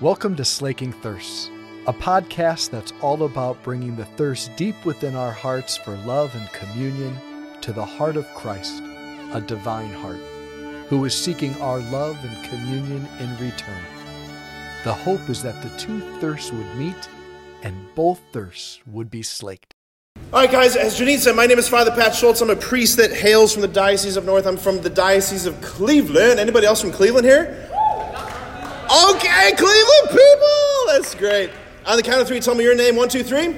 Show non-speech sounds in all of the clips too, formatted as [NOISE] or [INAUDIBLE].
Welcome to Slaking Thirsts, a podcast that's all about bringing the thirst deep within our hearts for love and communion to the heart of Christ, a divine heart, who is seeking our love and communion in return. The hope is that the two thirsts would meet and both thirsts would be slaked. All right, guys, as Janine said, my name is Father Pat Schultz. I'm a priest that hails from the Diocese of North. I'm from the Diocese of Cleveland. Anybody else from Cleveland here? Okay, Cleveland people! That's great. On the count of three, tell me your name. One, two, three.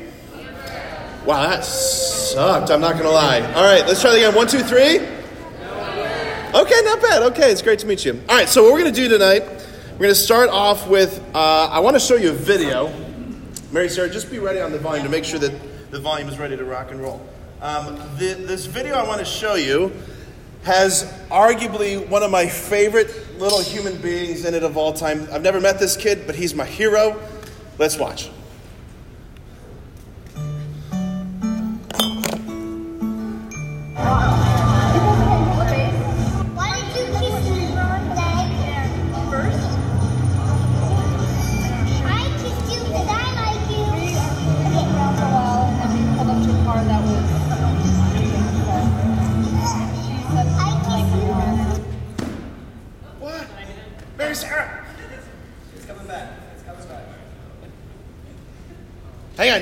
Wow, that sucked. I'm not going to lie. All right, let's try it again. One, two, three. Okay, not bad. Okay, it's great to meet you. All right, so what we're going to do tonight, we're going to start off with uh, I want to show you a video. Mary Sarah, just be ready on the volume to make sure that the volume is ready to rock and roll. Um, the, this video I want to show you has arguably one of my favorite little human beings in it of all time. I've never met this kid, but he's my hero. Let's watch. Why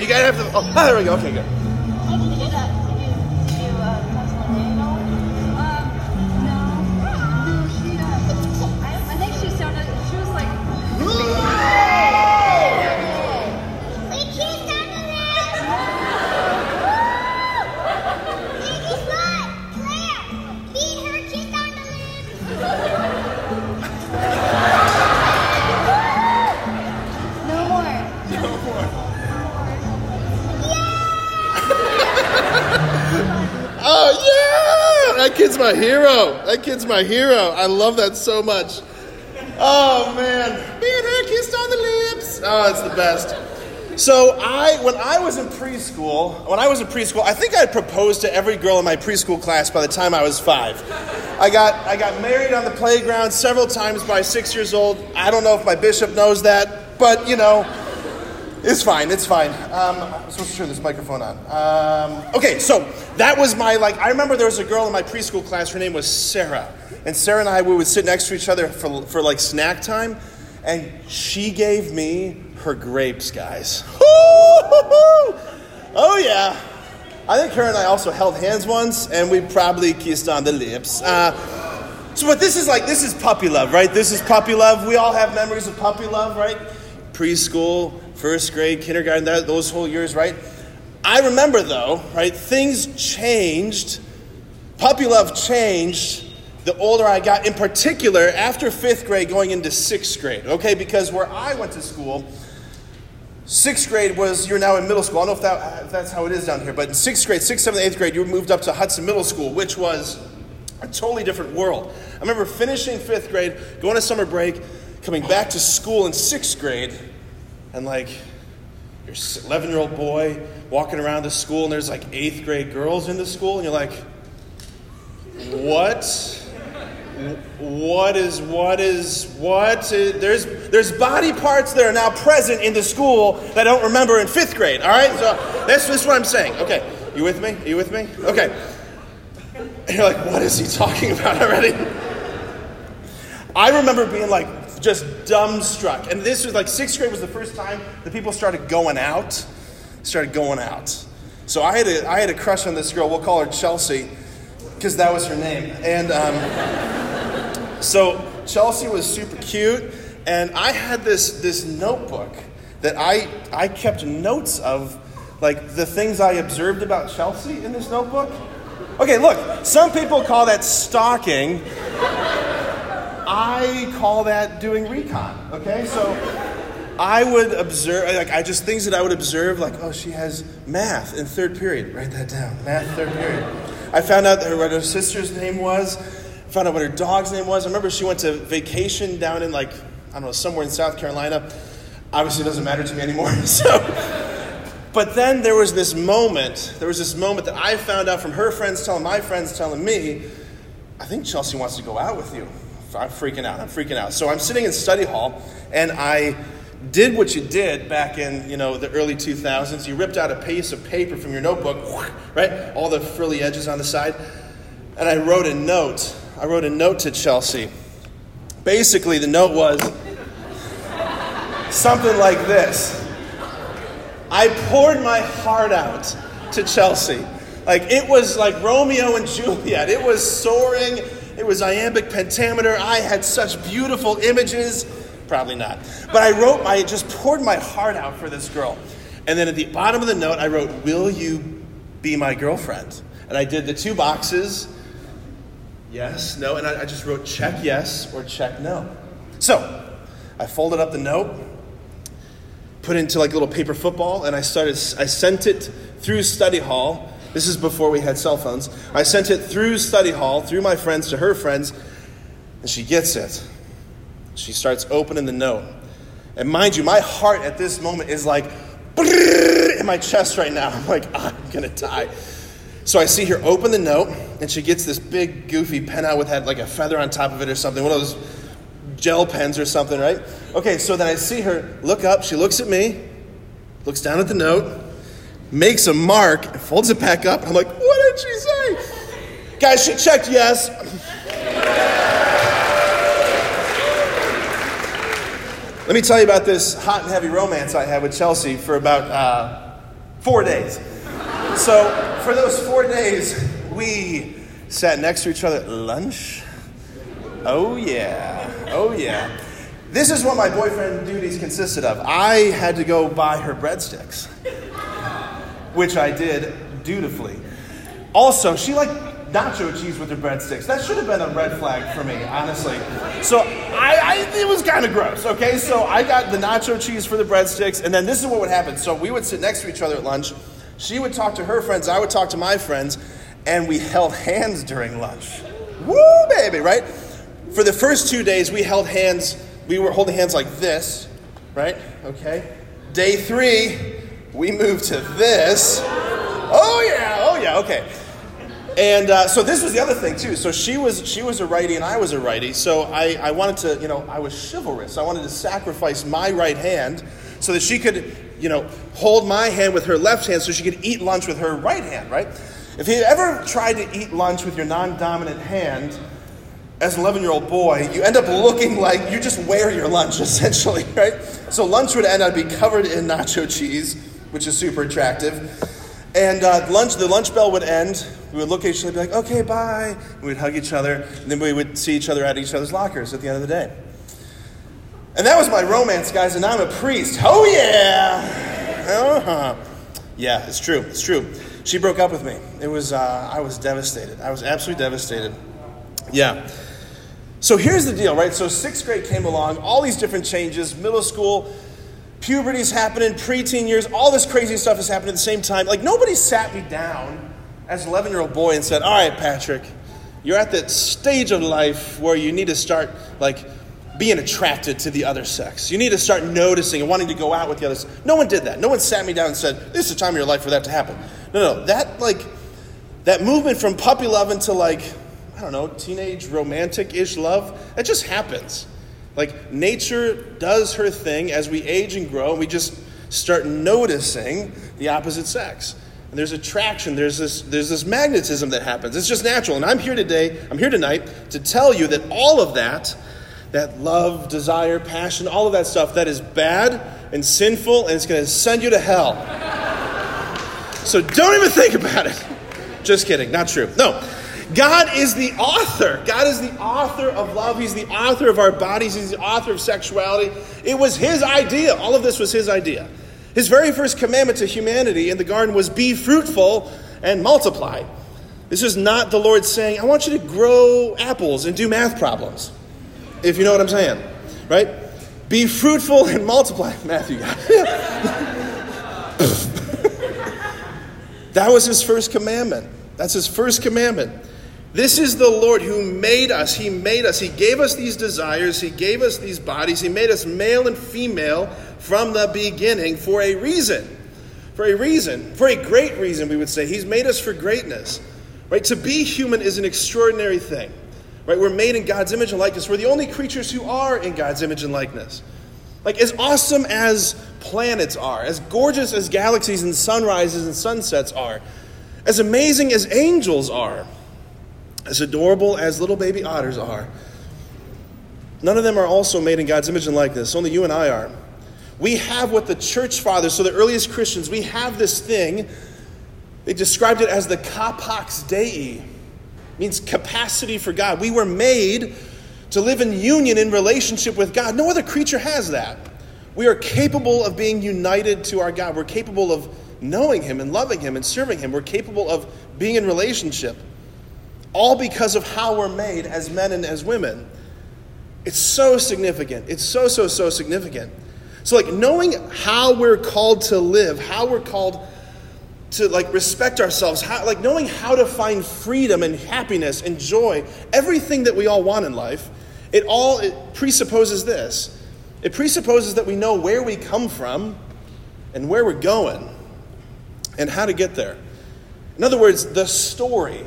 you gotta have the. Oh, there we go. Okay, good. My hero. That kid's my hero. I love that so much. Oh, man. Me and her kissed on the lips. Oh, it's the best. So I, when I was in preschool, when I was in preschool, I think I proposed to every girl in my preschool class by the time I was five. I got, I got married on the playground several times by six years old. I don't know if my bishop knows that, but you know, it's fine. It's fine. Um, I'm supposed to turn this microphone on. Um, okay, so that was my like. I remember there was a girl in my preschool class. Her name was Sarah, and Sarah and I we would sit next to each other for for like snack time, and she gave me her grapes, guys. [LAUGHS] Oh yeah. I think her and I also held hands once, and we probably kissed on the lips. Uh, so, but this is like this is puppy love, right? This is puppy love. We all have memories of puppy love, right? Preschool, first grade, kindergarten, that, those whole years, right? I remember though, right? Things changed. Puppy love changed the older I got, in particular after fifth grade, going into sixth grade. Okay, because where I went to school, Sixth grade was, you're now in middle school. I don't know if, that, if that's how it is down here, but in sixth grade, sixth, seventh, eighth grade, you moved up to Hudson Middle School, which was a totally different world. I remember finishing fifth grade, going to summer break, coming back to school in sixth grade, and like, you're 11 year old boy walking around the school, and there's like eighth grade girls in the school, and you're like, what? what is what is what there's there's body parts that are now present in the school that I don't remember in fifth grade all right? So that's, that's what i'm saying. Okay you with me? Are you with me? Okay. And [LAUGHS] you're like what is he talking about already? I remember being like just dumbstruck and this was like sixth grade was the first time that people started going out started going out so i had a i had a crush on this girl we'll call her chelsea because that was her name and um so Chelsea was super cute, and I had this this notebook that I I kept notes of, like the things I observed about Chelsea in this notebook. Okay, look, some people call that stalking. I call that doing recon. Okay, so I would observe, like I just things that I would observe, like oh she has math in third period. Write that down, math third period. I found out her, what her sister's name was found out what her dog's name was. I remember she went to vacation down in like, I don't know, somewhere in South Carolina. Obviously, it doesn't matter to me anymore. [LAUGHS] So, but then there was this moment, there was this moment that I found out from her friends telling my friends telling me, I think Chelsea wants to go out with you. I'm freaking out. I'm freaking out. So I'm sitting in study hall and I did what you did back in you know the early 2000s. You ripped out a piece of paper from your notebook, right? All the frilly edges on the side, and I wrote a note. I wrote a note to Chelsea. Basically, the note was something like this. I poured my heart out to Chelsea. Like it was like Romeo and Juliet. It was soaring. It was iambic pentameter. I had such beautiful images. Probably not. But I wrote, I just poured my heart out for this girl. And then at the bottom of the note, I wrote, Will you be my girlfriend? And I did the two boxes yes, no. And I, I just wrote check yes or check no. So I folded up the note, put it into like a little paper football, and I started, I sent it through study hall. This is before we had cell phones. I sent it through study hall, through my friends to her friends, and she gets it. She starts opening the note. And mind you, my heart at this moment is like in my chest right now. [LAUGHS] I'm like, ah, I'm gonna die. So I see her open the note, and she gets this big, goofy pen out with had like a feather on top of it or something, one of those gel pens or something, right? Okay, so then I see her look up. She looks at me, looks down at the note, makes a mark, and folds it back up. I'm like, what did she say? Guys, she checked yes. Let me tell you about this hot and heavy romance I had with Chelsea for about uh, four days. So, for those four days, we sat next to each other at lunch. Oh, yeah. Oh, yeah. This is what my boyfriend duties consisted of. I had to go buy her breadsticks, which I did dutifully. Also, she liked nacho cheese with her breadsticks. That should have been a red flag for me, honestly. So I, I it was kind of gross. Okay, so I got the nacho cheese for the breadsticks, and then this is what would happen. So we would sit next to each other at lunch. She would talk to her friends. I would talk to my friends, and we held hands during lunch. Woo, baby, right? For the first two days, we held hands. We were holding hands like this, right? Okay. Day three, we moved to this. Oh yeah, oh yeah, okay. And uh, so this was the other thing too. So she was she was a righty and I was a righty. So I, I wanted to you know I was chivalrous. I wanted to sacrifice my right hand so that she could you know hold my hand with her left hand so she could eat lunch with her right hand. Right? If you ever tried to eat lunch with your non-dominant hand, as an 11 year old boy, you end up looking like you just wear your lunch [LAUGHS] essentially, right? So lunch would end up being covered in nacho cheese, which is super attractive. And uh, lunch, the lunch bell would end. We would look at each other and be like, okay, bye. And we'd hug each other. And then we would see each other at each other's lockers at the end of the day. And that was my romance, guys. And now I'm a priest. Oh, yeah. Uh-huh. Yeah, it's true. It's true. She broke up with me. It was, uh, I was devastated. I was absolutely devastated. Yeah. So here's the deal, right? So sixth grade came along, all these different changes, middle school, puberty's happening, preteen years, all this crazy stuff is happening at the same time. Like nobody sat me down as an 11 year old boy and said, All right, Patrick, you're at that stage of life where you need to start like being attracted to the other sex. You need to start noticing and wanting to go out with the others. No one did that. No one sat me down and said, This is the time of your life for that to happen. No, no. That like that movement from puppy love into like, I don't know, teenage romantic ish love, that just happens. Like nature does her thing as we age and grow, and we just start noticing the opposite sex. And there's attraction, there's this, there's this magnetism that happens. It's just natural. And I'm here today, I'm here tonight to tell you that all of that, that love, desire, passion, all of that stuff, that is bad and sinful, and it's going to send you to hell. So don't even think about it. Just kidding, not true. No. God is the author. God is the author of love. He's the author of our bodies. He's the author of sexuality. It was His idea. All of this was His idea. His very first commandment to humanity in the garden was be fruitful and multiply. This is not the Lord saying, I want you to grow apples and do math problems, if you know what I'm saying, right? Be fruitful and multiply. [LAUGHS] Matthew [LAUGHS] that was his first commandment. That's his first commandment. This is the Lord who made us. He made us. He gave us these desires. He gave us these bodies. He made us male and female from the beginning for a reason. For a reason. For a great reason, we would say. He's made us for greatness. Right? To be human is an extraordinary thing. Right? We're made in God's image and likeness. We're the only creatures who are in God's image and likeness. Like, as awesome as planets are, as gorgeous as galaxies and sunrises and sunsets are, as amazing as angels are, as adorable as little baby otters are, none of them are also made in God's image and likeness. Only you and I are. We have what the church fathers, so the earliest Christians, we have this thing. They described it as the capax Dei, means capacity for God. We were made to live in union in relationship with God. No other creature has that. We are capable of being united to our God. We're capable of knowing Him and loving Him and serving Him. We're capable of being in relationship. All because of how we're made as men and as women. It's so significant. It's so, so, so significant. So, like, knowing how we're called to live, how we're called to like respect ourselves how, like knowing how to find freedom and happiness and joy everything that we all want in life it all it presupposes this it presupposes that we know where we come from and where we're going and how to get there in other words the story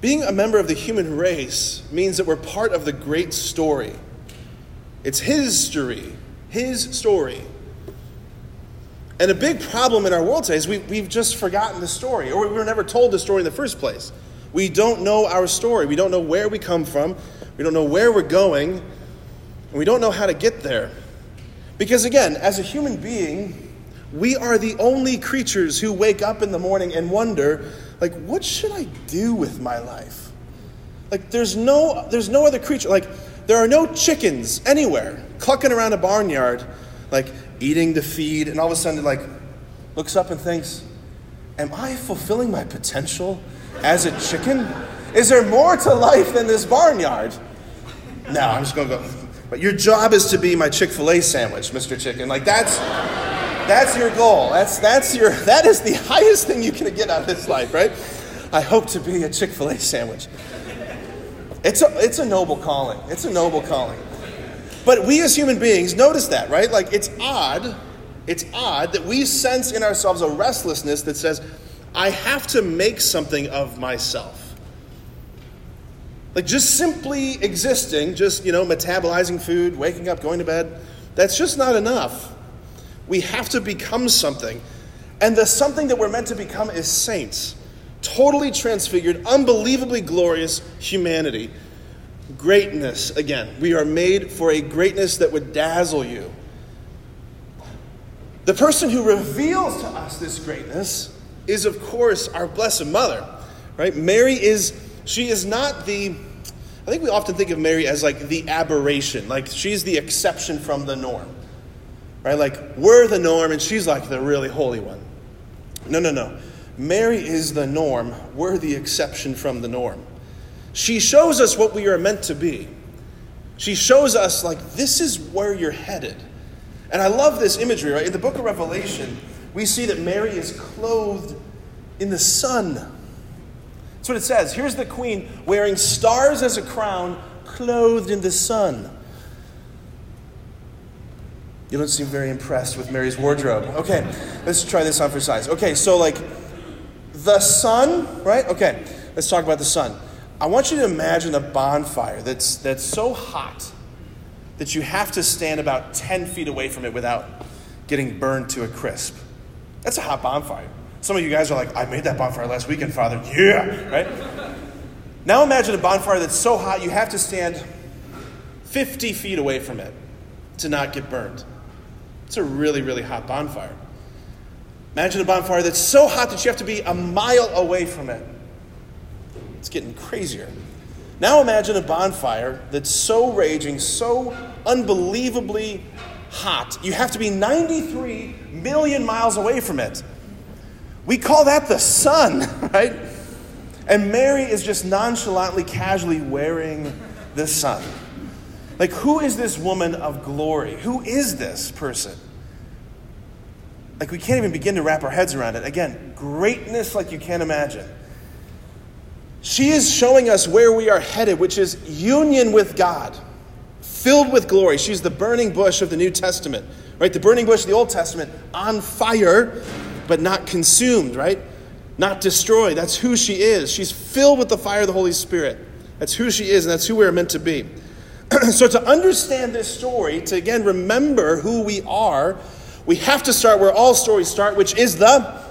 being a member of the human race means that we're part of the great story it's his story his story and a big problem in our world today is we, we've just forgotten the story, or we were never told the story in the first place. We don't know our story. We don't know where we come from. We don't know where we're going. And we don't know how to get there. Because again, as a human being, we are the only creatures who wake up in the morning and wonder, like, what should I do with my life? Like, there's no, there's no other creature. Like, there are no chickens anywhere clucking around a barnyard, like, eating the feed, and all of a sudden, like, looks up and thinks, Am I fulfilling my potential as a chicken? Is there more to life than this barnyard? No, I'm just gonna go. But your job is to be my Chick Fil A sandwich, Mr. Chicken. Like that's that's your goal. That's that's your [LAUGHS] that is the highest thing you can get out of this life, right? I hope to be a Chick Fil A sandwich. It's a it's a noble calling. It's a noble calling. But we as human beings notice that, right? Like it's odd. It's odd that we sense in ourselves a restlessness that says, I have to make something of myself. Like just simply existing, just, you know, metabolizing food, waking up, going to bed, that's just not enough. We have to become something. And the something that we're meant to become is saints. Totally transfigured, unbelievably glorious humanity greatness again. We are made for a greatness that would dazzle you. The person who reveals to us this greatness is, of course, our Blessed Mother, right? Mary is, she is not the, I think we often think of Mary as like the aberration, like she's the exception from the norm, right? Like we're the norm and she's like the really holy one. No, no, no. Mary is the norm, we're the exception from the norm. She shows us what we are meant to be. She shows us, like, this is where you're headed. And I love this imagery, right? In the book of Revelation, we see that Mary is clothed in the sun. That's what it says. Here's the queen wearing stars as a crown, clothed in the sun. You don't seem very impressed with Mary's wardrobe. Okay, let's try this on for size. Okay, so like the sun, right? Okay, let's talk about the sun. I want you to imagine a bonfire that's, that's so hot that you have to stand about 10 feet away from it without getting burned to a crisp. That's a hot bonfire. Some of you guys are like, I made that bonfire last weekend, Father. Yeah, right? Now imagine a bonfire that's so hot you have to stand 50 feet away from it to not get burned. It's a really, really hot bonfire. Imagine a bonfire that's so hot that you have to be a mile away from it it's getting crazier. Now imagine a bonfire that's so raging, so unbelievably hot, you have to be 93 million miles away from it. We call that the sun, [LAUGHS] right? And Mary is just nonchalantly, casually wearing the sun. Like, who is this woman of glory? Who is this person? Like, we can't even begin to wrap our heads around it. Again, greatness like you can't imagine. She is showing us where we are headed, which is union with God, filled with glory. She's the burning bush of the New Testament, right? The burning bush of the Old Testament on fire, but not consumed, right? Not destroyed. That's who she is. She's filled with the fire of the Holy Spirit. That's who she is, and that's who we are meant to be. [CLEARS THROAT] so, to understand this story, to again remember who we are, we have to start where all stories start, which is the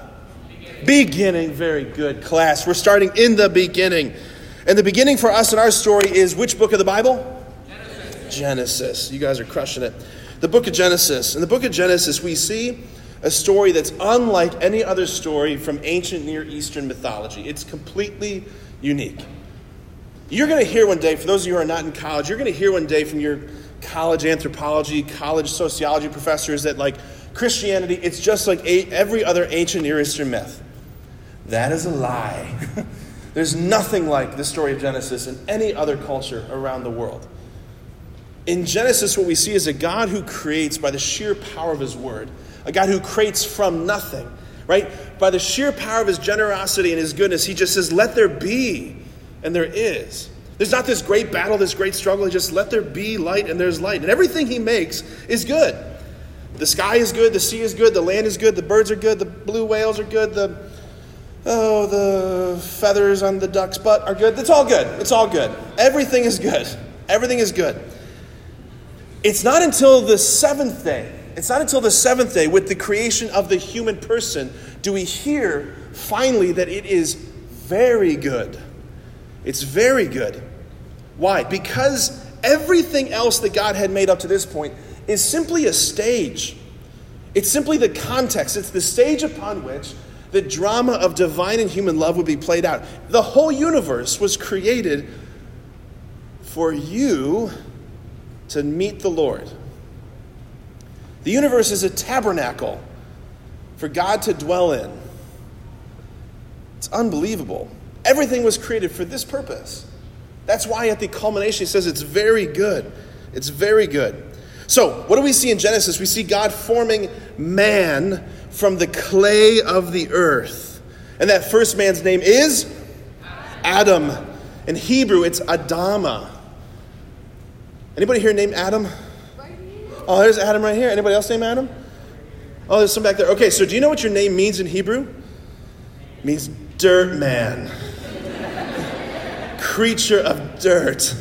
beginning. Very good, class. We're starting in the beginning. And the beginning for us in our story is which book of the Bible? Genesis. Genesis. You guys are crushing it. The book of Genesis. In the book of Genesis, we see a story that's unlike any other story from ancient Near Eastern mythology. It's completely unique. You're going to hear one day, for those of you who are not in college, you're going to hear one day from your college anthropology, college sociology professors that, like, Christianity, it's just like a, every other ancient Near Eastern myth. That is a lie. [LAUGHS] There's nothing like the story of Genesis in any other culture around the world. In Genesis, what we see is a God who creates by the sheer power of his word, a God who creates from nothing, right? By the sheer power of his generosity and his goodness, he just says, Let there be, and there is. There's not this great battle, this great struggle. Just let there be light, and there's light. And everything he makes is good. The sky is good, the sea is good, the land is good, the birds are good, the blue whales are good, the oh, the feathers on the duck's butt are good. It's all good. It's all good. Everything is good. Everything is good. It's not until the seventh day, it's not until the seventh day, with the creation of the human person, do we hear finally that it is very good. It's very good. Why? Because everything else that God had made up to this point is simply a stage. It's simply the context, it's the stage upon which the drama of divine and human love would be played out. The whole universe was created for you to meet the Lord. The universe is a tabernacle for God to dwell in. It's unbelievable. Everything was created for this purpose. That's why at the culmination he says it's very good. It's very good. So, what do we see in Genesis? We see God forming man from the clay of the earth. And that first man's name is Adam. In Hebrew, it's Adama. Anybody here named Adam? Oh, there's Adam right here. Anybody else named Adam? Oh, there's some back there. Okay, so do you know what your name means in Hebrew? It means dirt man. Creature of dirt.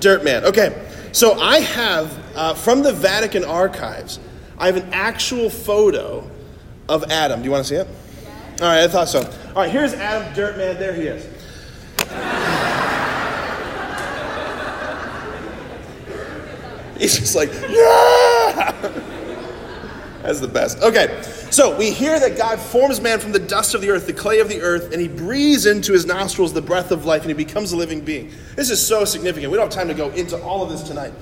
Dirt man. Okay, so I have, uh, from the Vatican archives, I have an actual photo of Adam. Do you want to see it? All right, I thought so. All right, here's Adam Dirt man. There he is. [LAUGHS] He's just like, yeah! That's the best. Okay, so we hear that God forms man from the dust of the earth, the clay of the earth, and he breathes into his nostrils the breath of life, and he becomes a living being. This is so significant. We don't have time to go into all of this tonight.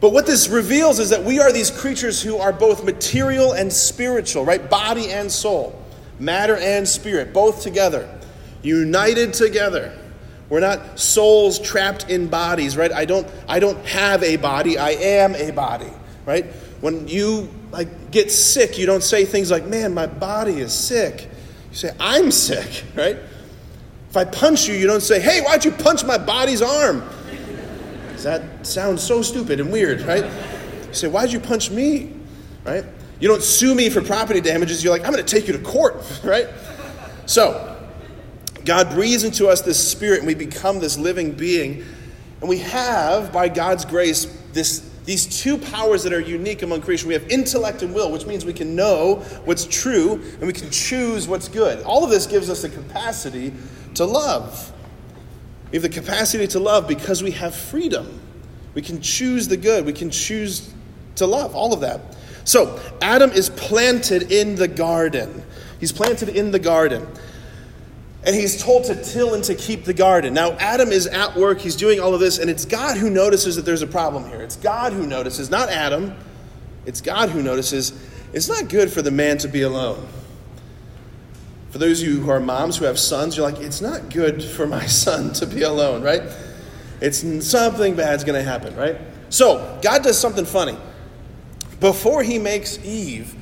But what this reveals is that we are these creatures who are both material and spiritual, right? Body and soul, matter and spirit, both together, united together. We're not souls trapped in bodies, right? I don't, I don't have a body, I am a body, right? When you like get sick, you don't say things like, man, my body is sick. You say, I'm sick, [LAUGHS] right? If I punch you, you don't say, hey, why'd you punch my body's arm? [LAUGHS] That sounds so stupid and weird, right? You say, Why'd you punch me? Right? You don't sue me for property damages. You're like, I'm going to take you to court, [LAUGHS] right? So, God breathes into us this spirit and we become this living being. And we have, by God's grace, this, these two powers that are unique among creation. We have intellect and will, which means we can know what's true and we can choose what's good. All of this gives us the capacity to love. We have the capacity to love because we have freedom. We can choose the good. We can choose to love, all of that. So, Adam is planted in the garden. He's planted in the garden. And he's told to till and to keep the garden. Now, Adam is at work. He's doing all of this, and it's God who notices that there's a problem here. It's God who notices, not Adam. It's God who notices it's not good for the man to be alone. For those of you who are moms who have sons, you're like, it's not good for my [LAUGHS] son to be alone, right? It's something bad's going to happen, right? So, God does something funny. Before he makes Eve,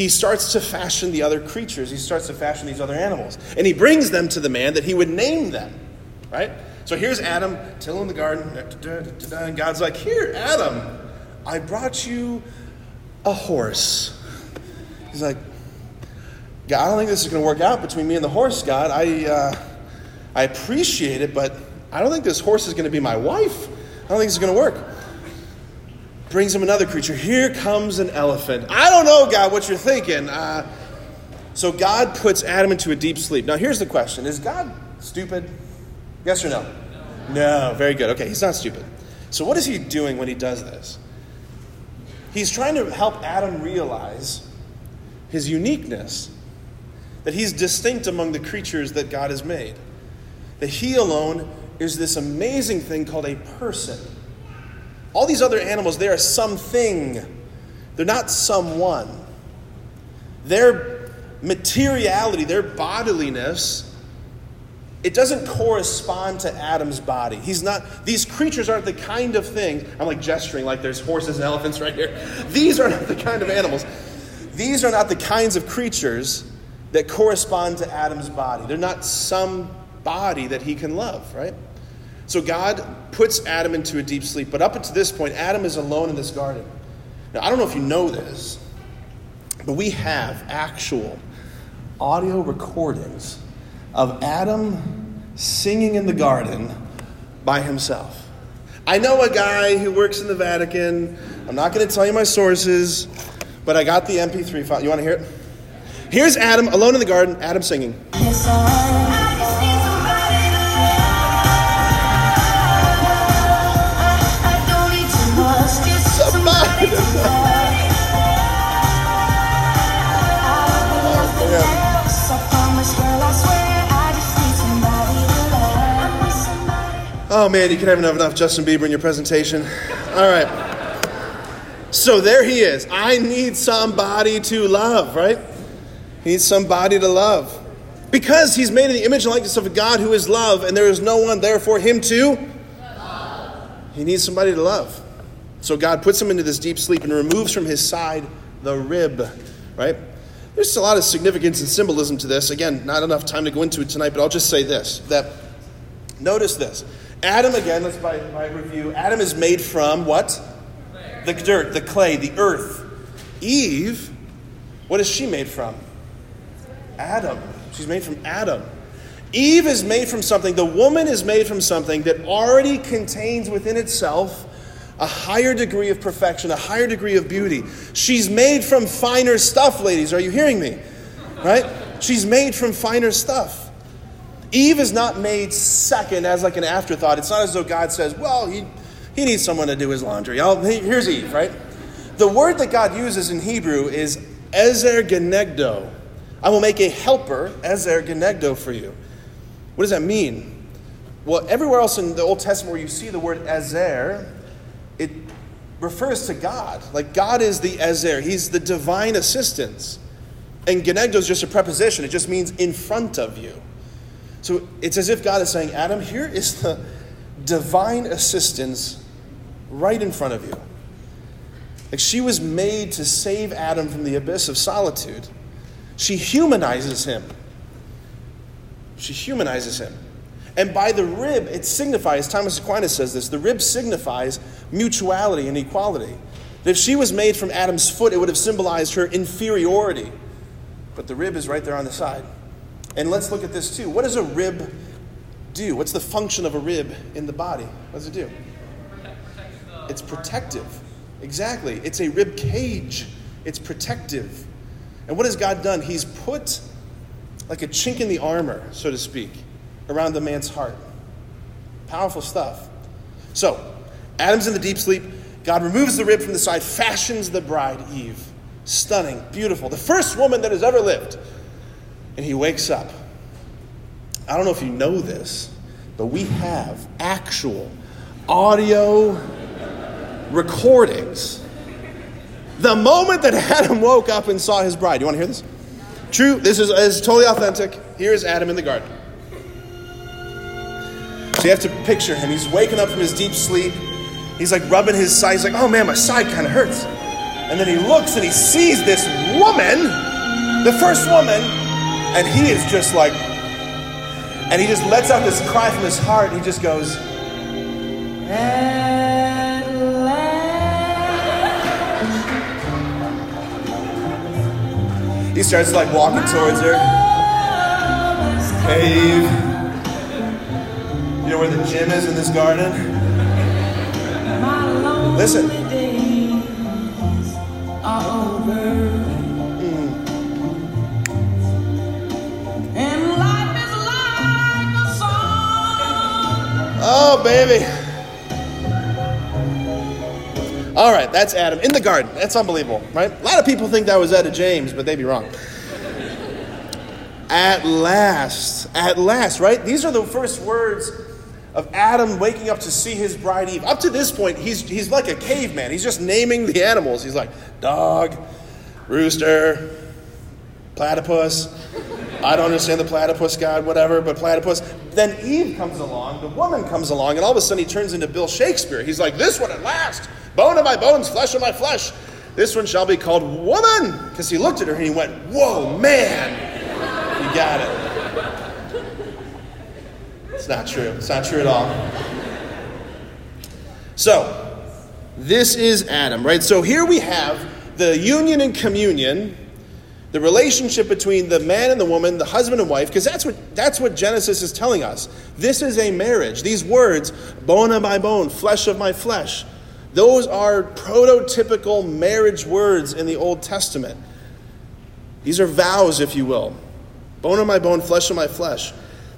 he starts to fashion the other creatures. He starts to fashion these other animals. And he brings them to the man that he would name them, right? So here's Adam tilling the garden. And God's like, Here, Adam, I brought you a horse. He's like, God, I don't think this is going to work out between me and the horse, God. I, uh, I appreciate it, but I don't think this horse is going to be my wife. I don't think this is going to work. Brings him another creature. Here comes an elephant. I don't know, God, what you're thinking. Uh, so God puts Adam into a deep sleep. Now, here's the question Is God stupid? Yes or no? No. Very good. Okay, he's not stupid. So, what is he doing when he does this? He's trying to help Adam realize his uniqueness, that he's distinct among the creatures that God has made, that he alone is this amazing thing called a person. All these other animals, they are something, they're not someone. Their materiality, their bodiliness, it doesn't correspond to Adam's body. He's not, these creatures aren't the kind of thing, I'm like gesturing like there's horses and elephants right here. [LAUGHS] These are not the kind of animals. These are not the kinds of creatures that correspond to Adam's body. They're not some body that he can love, right? So God puts Adam into a deep sleep. But up until this point, Adam is alone in this garden. Now, I don't know if you know this, but we have actual audio recordings of Adam singing in the garden by himself. I know a guy who works in the Vatican. I'm not going to tell you my sources, but I got the MP3 file. You want to hear it? Here's Adam alone in the garden, Adam singing. Oh man, you can have enough Justin Bieber in your presentation. All right. So there he is. I need somebody to love, right? He needs somebody to love. Because he's made in the image and likeness of a God who is love, and there is no one there for him to. He needs somebody to love. So God puts him into this deep sleep and removes from his side the rib, right? There's a lot of significance and symbolism to this. Again, not enough time to go into it tonight, but I'll just say this that notice this. Adam, again, let's by, by review. Adam is made from what? The dirt, the clay, the earth. Eve, what is she made from? Adam. She's made from Adam. Eve is made from something, the woman is made from something that already contains within itself a higher degree of perfection, a higher degree of beauty. She's made from finer stuff, ladies. Are you hearing me? Right? She's made from finer stuff. Eve is not made second as like an afterthought. It's not as though God says, well, he, he needs someone to do his laundry. I'll, here's Eve, right? The word that God uses in Hebrew is ezer kenegdo. I will make a helper, ezer kenegdo, for you. What does that mean? Well, everywhere else in the Old Testament where you see the word ezer, it refers to God. Like God is the ezer, He's the divine assistance. And kenegdo is just a preposition, it just means in front of you. So it's as if God is saying, Adam, here is the divine assistance right in front of you. Like she was made to save Adam from the abyss of solitude. She humanizes him. She humanizes him. And by the rib, it signifies, Thomas Aquinas says this, the rib signifies mutuality and equality. That if she was made from Adam's foot, it would have symbolized her inferiority. But the rib is right there on the side. And let's look at this too. What does a rib do? What's the function of a rib in the body? What does it do? It's protective. Exactly. It's a rib cage. It's protective. And what has God done? He's put like a chink in the armor, so to speak, around the man's heart. Powerful stuff. So, Adam's in the deep sleep. God removes the rib from the side, fashions the bride, Eve. Stunning, beautiful. The first woman that has ever lived. And he wakes up. I don't know if you know this, but we have actual audio recordings. The moment that Adam woke up and saw his bride. You want to hear this? True, this is, is totally authentic. Here's Adam in the garden. So you have to picture him. He's waking up from his deep sleep. He's like rubbing his side. He's like, oh man, my side kind of hurts. And then he looks and he sees this woman, the first woman, and he is just like, and he just lets out this cry from his heart. And he just goes, He starts like walking towards her. Cave. You know where the gym is in this garden? Listen. Oh, baby. All right, that's Adam in the garden. That's unbelievable, right? A lot of people think that was Etta James, but they'd be wrong. At last, at last, right? These are the first words of Adam waking up to see his bride Eve. Up to this point, he's, he's like a caveman. He's just naming the animals. He's like, dog, rooster, platypus. I don't understand the platypus god, whatever, but platypus. Then Eve comes along, the woman comes along, and all of a sudden he turns into Bill Shakespeare. He's like, This one at last, bone of my bones, flesh of my flesh. This one shall be called woman. Because he looked at her and he went, Whoa, man. You got it. It's not true. It's not true at all. So, this is Adam, right? So here we have the union and communion the relationship between the man and the woman, the husband and wife, because that's what, that's what Genesis is telling us. This is a marriage. These words, bone of my bone, flesh of my flesh, those are prototypical marriage words in the Old Testament. These are vows, if you will. Bone of my bone, flesh of my flesh.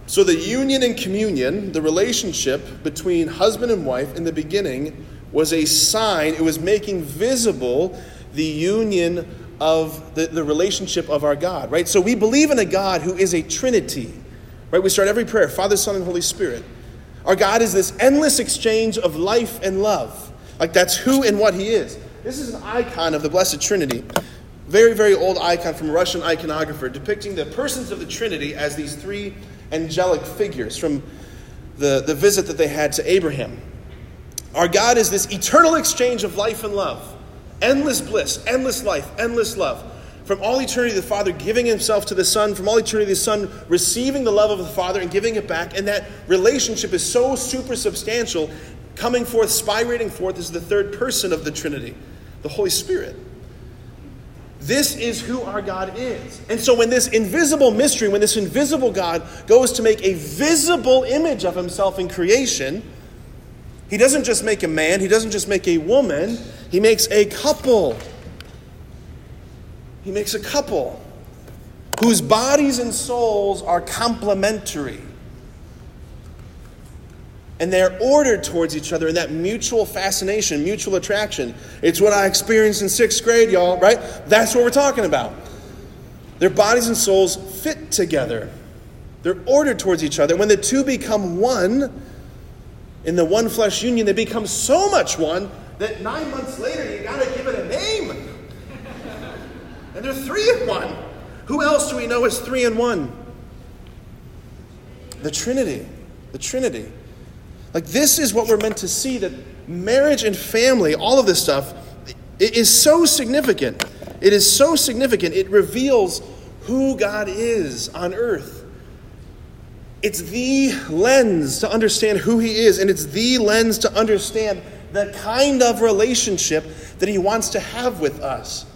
So the union and communion, the relationship between husband and wife in the beginning, was a sign, it was making visible the union of the, the relationship of our God, right? So we believe in a God who is a Trinity, right? We start every prayer Father, Son, and Holy Spirit. Our God is this endless exchange of life and love. Like that's who and what He is. This is an icon of the Blessed Trinity. Very, very old icon from a Russian iconographer depicting the persons of the Trinity as these three angelic figures from the, the visit that they had to Abraham. Our God is this eternal exchange of life and love. Endless bliss, endless life, endless love. From all eternity, the Father giving Himself to the Son, from all eternity, the Son receiving the love of the Father and giving it back. And that relationship is so super substantial, coming forth, spirating forth as the third person of the Trinity, the Holy Spirit. This is who our God is. And so, when this invisible mystery, when this invisible God goes to make a visible image of Himself in creation, He doesn't just make a man, He doesn't just make a woman, he makes a couple. He makes a couple whose bodies and souls are complementary. And they're ordered towards each other in that mutual fascination, mutual attraction. It's what I experienced in sixth grade, y'all, right? That's what we're talking about. Their bodies and souls fit together, they're ordered towards each other. When the two become one, in the one flesh union, they become so much one that nine months later you got to give it a name. And they're three in one. Who else do we know is three in one? The Trinity. The Trinity. Like, this is what we're meant to see that marriage and family, all of this stuff, it is so significant. It is so significant. It reveals who God is on earth. It's the lens to understand who He is, and it's the lens to understand the kind of relationship that He wants to have with us.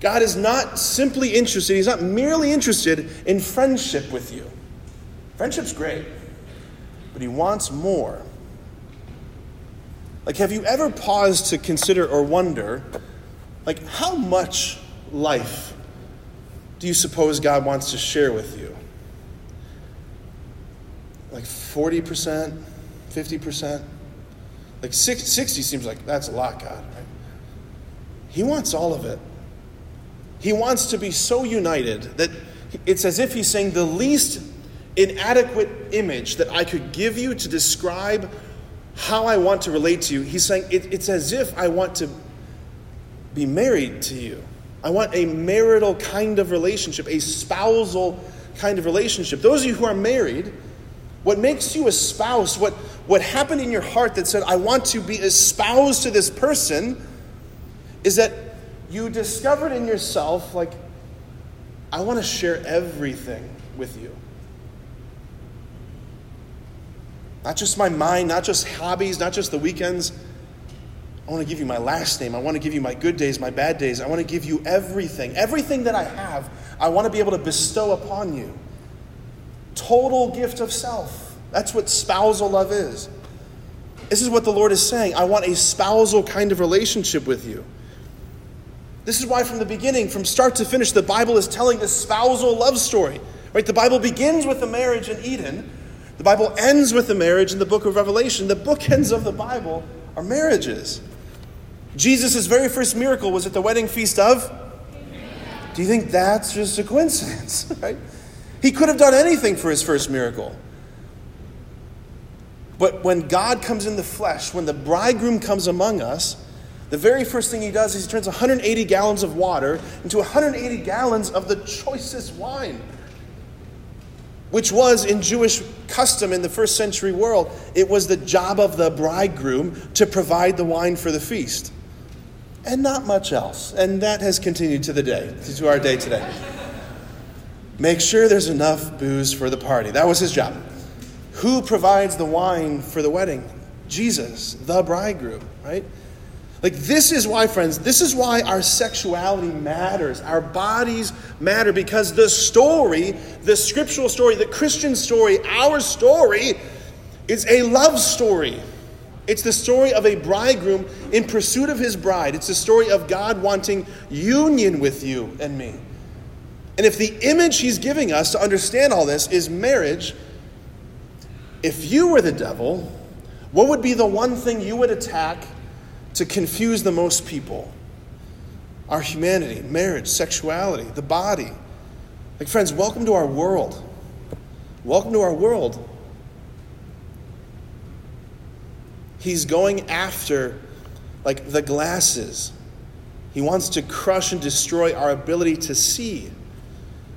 God is not simply interested, He's not merely interested in friendship with you. Friendship's great, but He wants more. Like, have you ever paused to consider or wonder, like, how much life do you suppose God wants to share with you? Like 40%, 50%? Like 60 seems like that's a lot, God, right? He wants all of it. He wants to be so united that it's as if he's saying the least inadequate image that I could give you to describe how I want to relate to you. He's saying it, it's as if I want to be married to you. I want a marital kind of relationship, a spousal kind of relationship. Those of you who are married, what makes you a spouse, what, what happened in your heart that said, I want to be espoused to this person, is that you discovered in yourself, like, I want to share everything with you. Not just my mind, not just hobbies, not just the weekends. I want to give you my last name. I want to give you my good days, my bad days. I want to give you everything. Everything that I have, I want to be able to bestow upon you. Total gift of self. That's what spousal love is. This is what the Lord is saying. I want a spousal kind of relationship with you. This is why, from the beginning, from start to finish, the Bible is telling this spousal love story. Right? The Bible begins with the marriage in Eden. The Bible ends with the marriage in the book of Revelation. The bookends of the Bible are marriages. Jesus' very first miracle was at the wedding feast of? Do you think that's just a coincidence? [LAUGHS] Right? He could have done anything for his first miracle. But when God comes in the flesh, when the bridegroom comes among us, the very first thing he does is he turns 180 gallons of water into 180 gallons of the choicest wine, which was in Jewish custom in the first century world. It was the job of the bridegroom to provide the wine for the feast. And not much else. And that has continued to the day, to our day today. Make sure there's enough booze for the party. That was his job. Who provides the wine for the wedding? Jesus, the bridegroom, right? Like, this is why, friends, this is why our sexuality matters. Our bodies matter because the story, the scriptural story, the Christian story, our story, is a love story. It's the story of a bridegroom in pursuit of his bride. It's the story of God wanting union with you and me. And if the image he's giving us to understand all this is marriage, if you were the devil, what would be the one thing you would attack to confuse the most people? Our humanity, marriage, sexuality, the body. Like, friends, welcome to our world. Welcome to our world. He's going after, like, the glasses. He wants to crush and destroy our ability to see.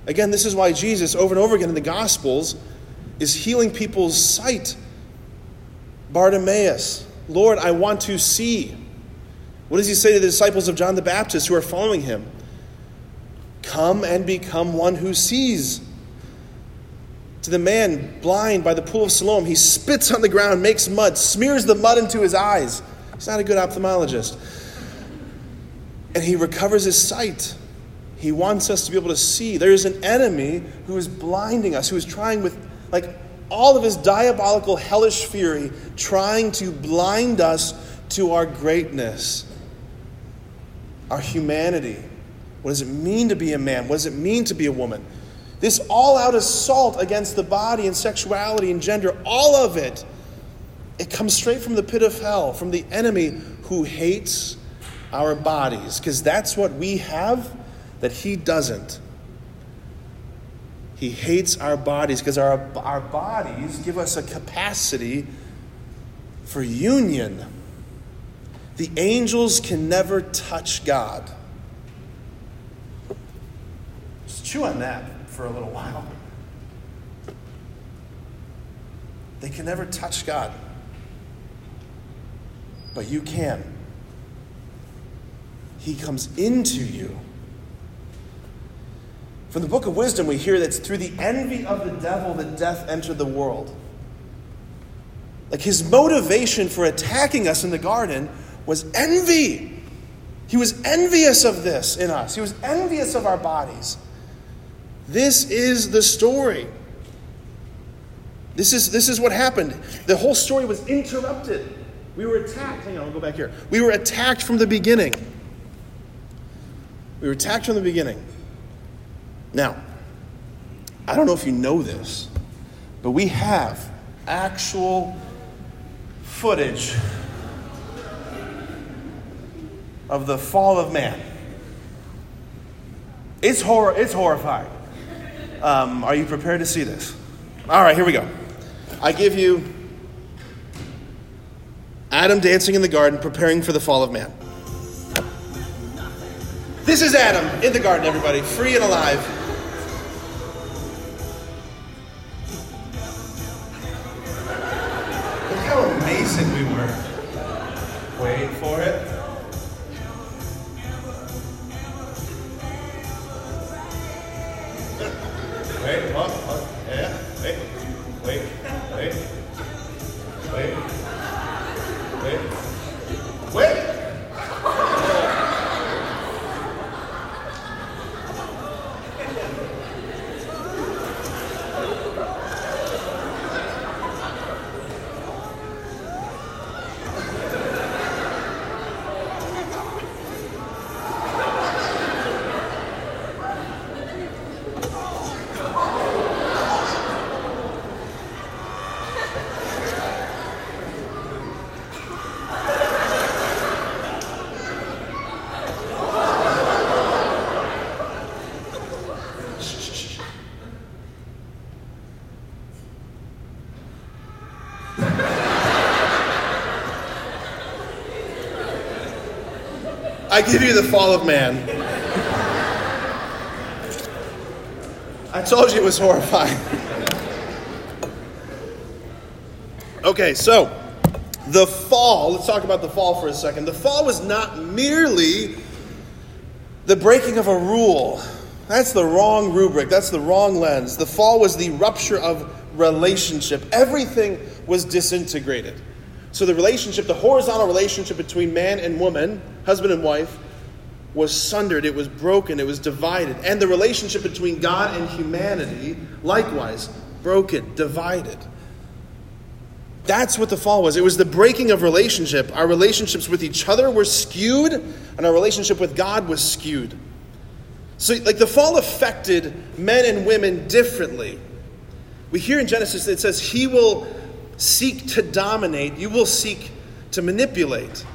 Again, this is why Jesus, over and over again in the Gospels, is healing people's sight. Bartimaeus, Lord, I want to see. What does he say to the disciples of John the Baptist who are following him? Come and become one who sees. To the man blind by the pool of Siloam, he spits on the ground, makes mud, smears the mud into his eyes. He's not a good ophthalmologist. And he recovers his sight. He wants us to be able to see. There's an enemy who is blinding us, who is trying with like all of his diabolical, hellish fury, trying to blind us to our greatness, our humanity. What does it mean to be a man? What does it mean to be a woman? This all out assault against the body and sexuality and gender, all of it, it comes straight from the pit of hell, from the enemy who hates our bodies, because that's what we have that he doesn't. He hates our bodies because our, our bodies give us a capacity for union. The angels can never touch God. Just chew on that for a little [LAUGHS] while. They can never touch God. But you can. He comes into you. From the book of wisdom, we hear that it's through the envy of the devil that death entered the world. Like his motivation for attacking us in the garden was envy. He was envious of this in us, he was envious of our bodies. This is the story. This is, this is what happened. The whole story was interrupted. We were attacked. Hang on, I'll go back here. We were attacked from the beginning. We were attacked from the beginning. Now, I don't know if you know this, but we have actual footage of the fall of man. It's, hor- it's horrifying. Um, are you prepared to see this? All right, here we go. I give you Adam dancing in the garden, preparing for the fall of man. This is Adam in the garden, everybody, free and alive. I give you the fall of man. I told you it was horrifying. Okay, so the fall, let's talk about the fall for a second. The fall was not merely the breaking of a rule. That's the wrong rubric, that's the wrong lens. The fall was the rupture of relationship. Everything was disintegrated. So the relationship, the horizontal relationship between man and woman, husband and wife, was sundered, it was broken, it was divided. And the relationship between God and humanity, likewise, broken, divided. That's what the fall was. It was the breaking of relationship. Our relationships with each other were skewed, and our relationship with God was skewed. So, like, the fall affected men and women differently. We hear in Genesis that it says, He will seek to dominate, you will seek to manipulate.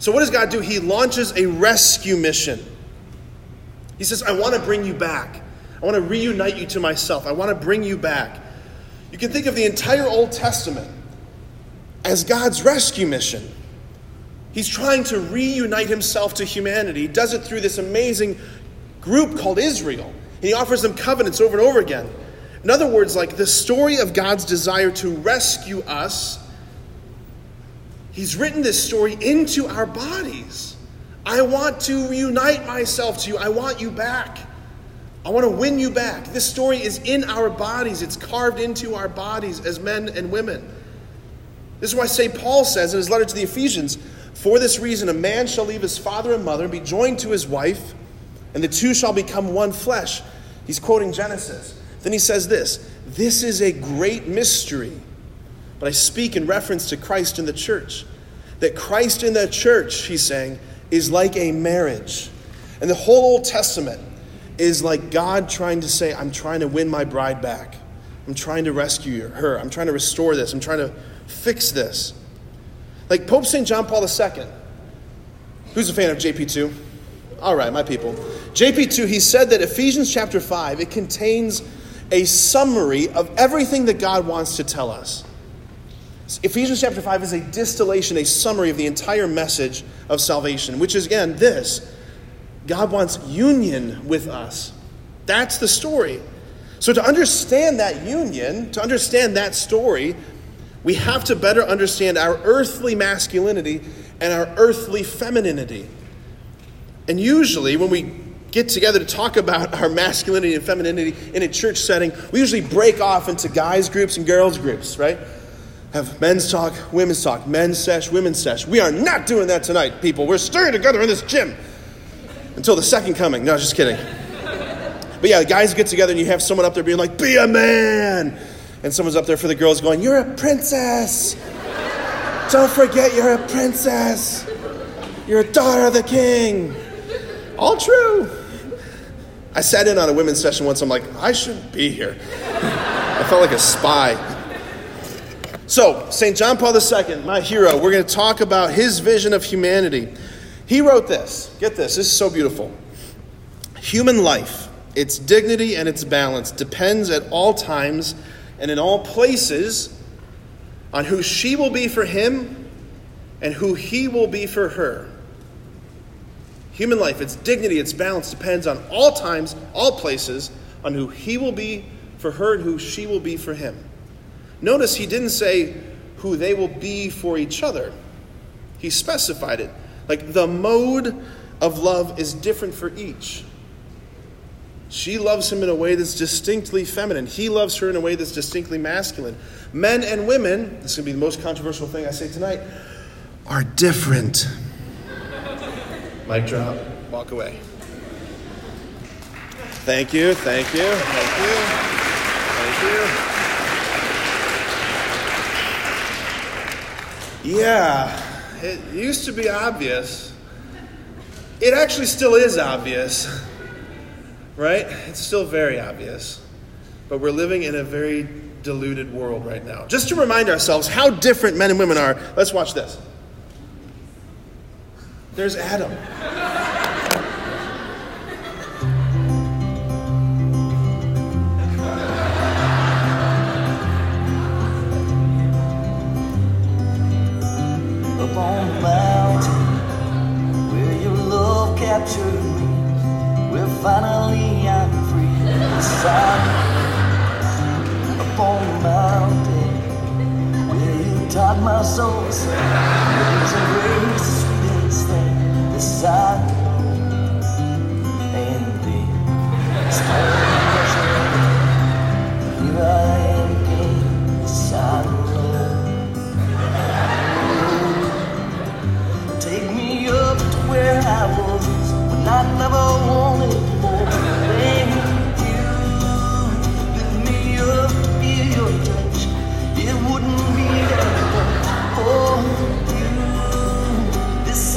So, what does God do? He launches a rescue mission. He says, I want to bring you back. I want to reunite you to myself. I want to bring you back. You can think of the entire Old Testament as God's rescue mission. He's trying to reunite himself to humanity. He does it through this amazing group called Israel. And he offers them covenants over and over again. In other words, like the story of God's desire to rescue us, he's written this story into our bodies. I want to reunite myself to you. I want you back. I want to win you back. This story is in our bodies, it's carved into our bodies as men and women. This is why St. Paul says in his letter to the Ephesians For this reason, a man shall leave his father and mother and be joined to his wife, and the two shall become one flesh. He's quoting Genesis. Then he says this This is a great mystery, but I speak in reference to Christ and the church. That Christ in the church, he's saying, is like a marriage. And the whole Old Testament is like God trying to say, I'm trying to win my bride back. I'm trying to rescue her. I'm trying to restore this. I'm trying to fix this. Like Pope St. John Paul II. Who's a fan of JP2? All right, my people. JP2, he said that Ephesians chapter 5, it contains a summary of everything that God wants to tell us. Ephesians chapter 5 is a distillation, a summary of the entire message of salvation, which is, again, this God wants union with us. That's the story. So, to understand that union, to understand that story, we have to better understand our earthly masculinity and our earthly femininity. And usually, when we get together to talk about our masculinity and femininity in a church setting, we usually break off into guys' groups and girls' groups, right? Have men's talk, women's talk, men's sesh, women's sesh. We are not doing that tonight, people. We're stirring together in this gym until the second coming. No, just kidding. But yeah, the guys get together and you have someone up there being like, be a man. And someone's up there for the girls going, You're a princess. Don't forget you're a princess. You're a daughter of the king. All true. I sat in on a women's session once. I'm like, I shouldn't be here. I felt like a spy. So, St. John Paul II, my hero, we're going to talk about his vision of humanity. He wrote this. Get this, this is so beautiful. Human life, its dignity and its balance, depends at all times and in all places on who she will be for him and who he will be for her. Human life, its dignity, its balance depends on all times, all places, on who he will be for her and who she will be for him. Notice he didn't say who they will be for each other, he specified it. Like the mode of love is different for each. She loves him in a way that's distinctly feminine. He loves her in a way that's distinctly masculine. Men and women, this is going to be the most controversial thing I say tonight, are different. Mic drop. Walk away. Thank you, thank you, thank you, thank you. Yeah, it used to be obvious. It actually still is obvious right? It's still very obvious. But we're living in a very deluded world right now. Just to remind ourselves how different men and women are, let's watch this. There's Adam. Up on the mountain where your love captured me. Well, finally I'm free. Beside upon the mountain where you taught my soul to sing. Take me up to where I was when I never wanted more than you. Lift me up to feel your touch. It wouldn't be that for you. This